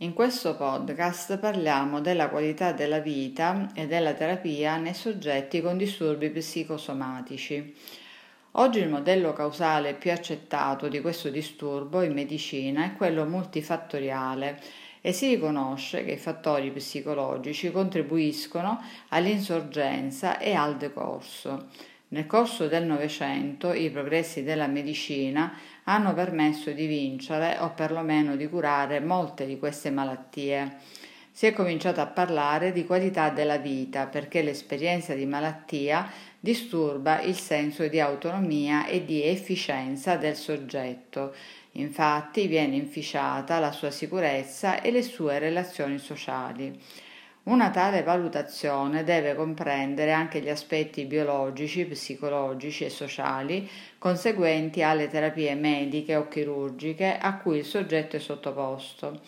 In questo podcast parliamo della qualità della vita e della terapia nei soggetti con disturbi psicosomatici. Oggi il modello causale più accettato di questo disturbo in medicina è quello multifattoriale e si riconosce che i fattori psicologici contribuiscono all'insorgenza e al decorso. Nel corso del Novecento i progressi della medicina hanno permesso di vincere o perlomeno di curare molte di queste malattie. Si è cominciato a parlare di qualità della vita perché l'esperienza di malattia disturba il senso di autonomia e di efficienza del soggetto. Infatti viene inficiata la sua sicurezza e le sue relazioni sociali. Una tale valutazione deve comprendere anche gli aspetti biologici, psicologici e sociali conseguenti alle terapie mediche o chirurgiche a cui il soggetto è sottoposto.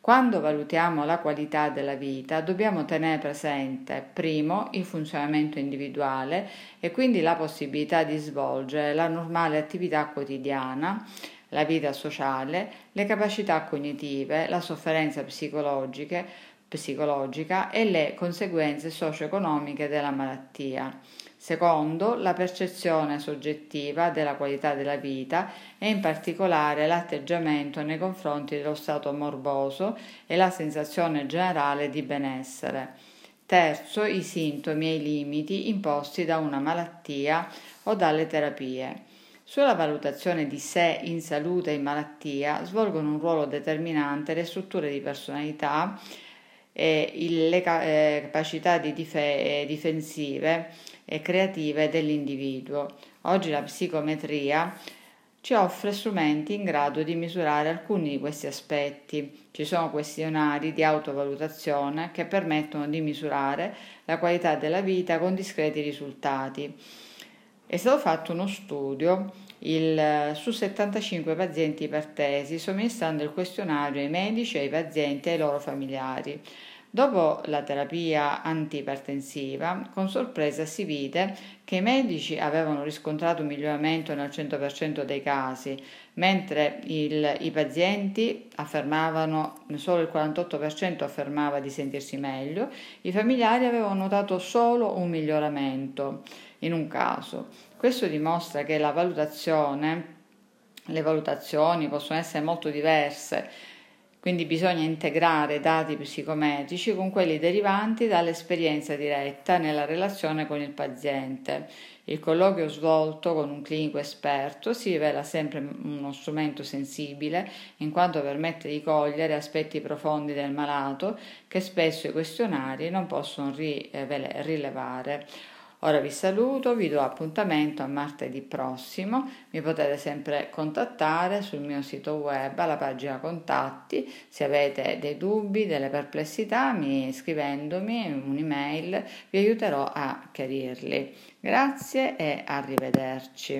Quando valutiamo la qualità della vita dobbiamo tenere presente, primo, il funzionamento individuale e quindi la possibilità di svolgere la normale attività quotidiana, la vita sociale, le capacità cognitive, la sofferenza psicologiche, psicologica e le conseguenze socio-economiche della malattia. Secondo, la percezione soggettiva della qualità della vita e in particolare l'atteggiamento nei confronti dello stato morboso e la sensazione generale di benessere. Terzo, i sintomi e i limiti imposti da una malattia o dalle terapie. Sulla valutazione di sé in salute e in malattia svolgono un ruolo determinante le strutture di personalità eh, le eh, capacità di dif- difensive e creative dell'individuo. Oggi la psicometria ci offre strumenti in grado di misurare alcuni di questi aspetti. Ci sono questionari di autovalutazione che permettono di misurare la qualità della vita con discreti risultati. È stato fatto uno studio il, su 75 pazienti ipertesi, somministrando il questionario ai medici, ai pazienti e ai loro familiari. Dopo la terapia antiipertensiva, con sorpresa si vide che i medici avevano riscontrato un miglioramento nel 100% dei casi, mentre il, i pazienti affermavano, solo il 48% affermava di sentirsi meglio, i familiari avevano notato solo un miglioramento in un caso. Questo dimostra che la valutazione, le valutazioni possono essere molto diverse quindi bisogna integrare dati psicometrici con quelli derivanti dall'esperienza diretta nella relazione con il paziente. Il colloquio svolto con un clinico esperto si rivela sempre uno strumento sensibile in quanto permette di cogliere aspetti profondi del malato che spesso i questionari non possono rilevare. Ora vi saluto, vi do appuntamento a martedì prossimo, mi potete sempre contattare sul mio sito web alla pagina contatti, se avete dei dubbi, delle perplessità, mi scrivendomi un'email vi aiuterò a chiarirli. Grazie e arrivederci.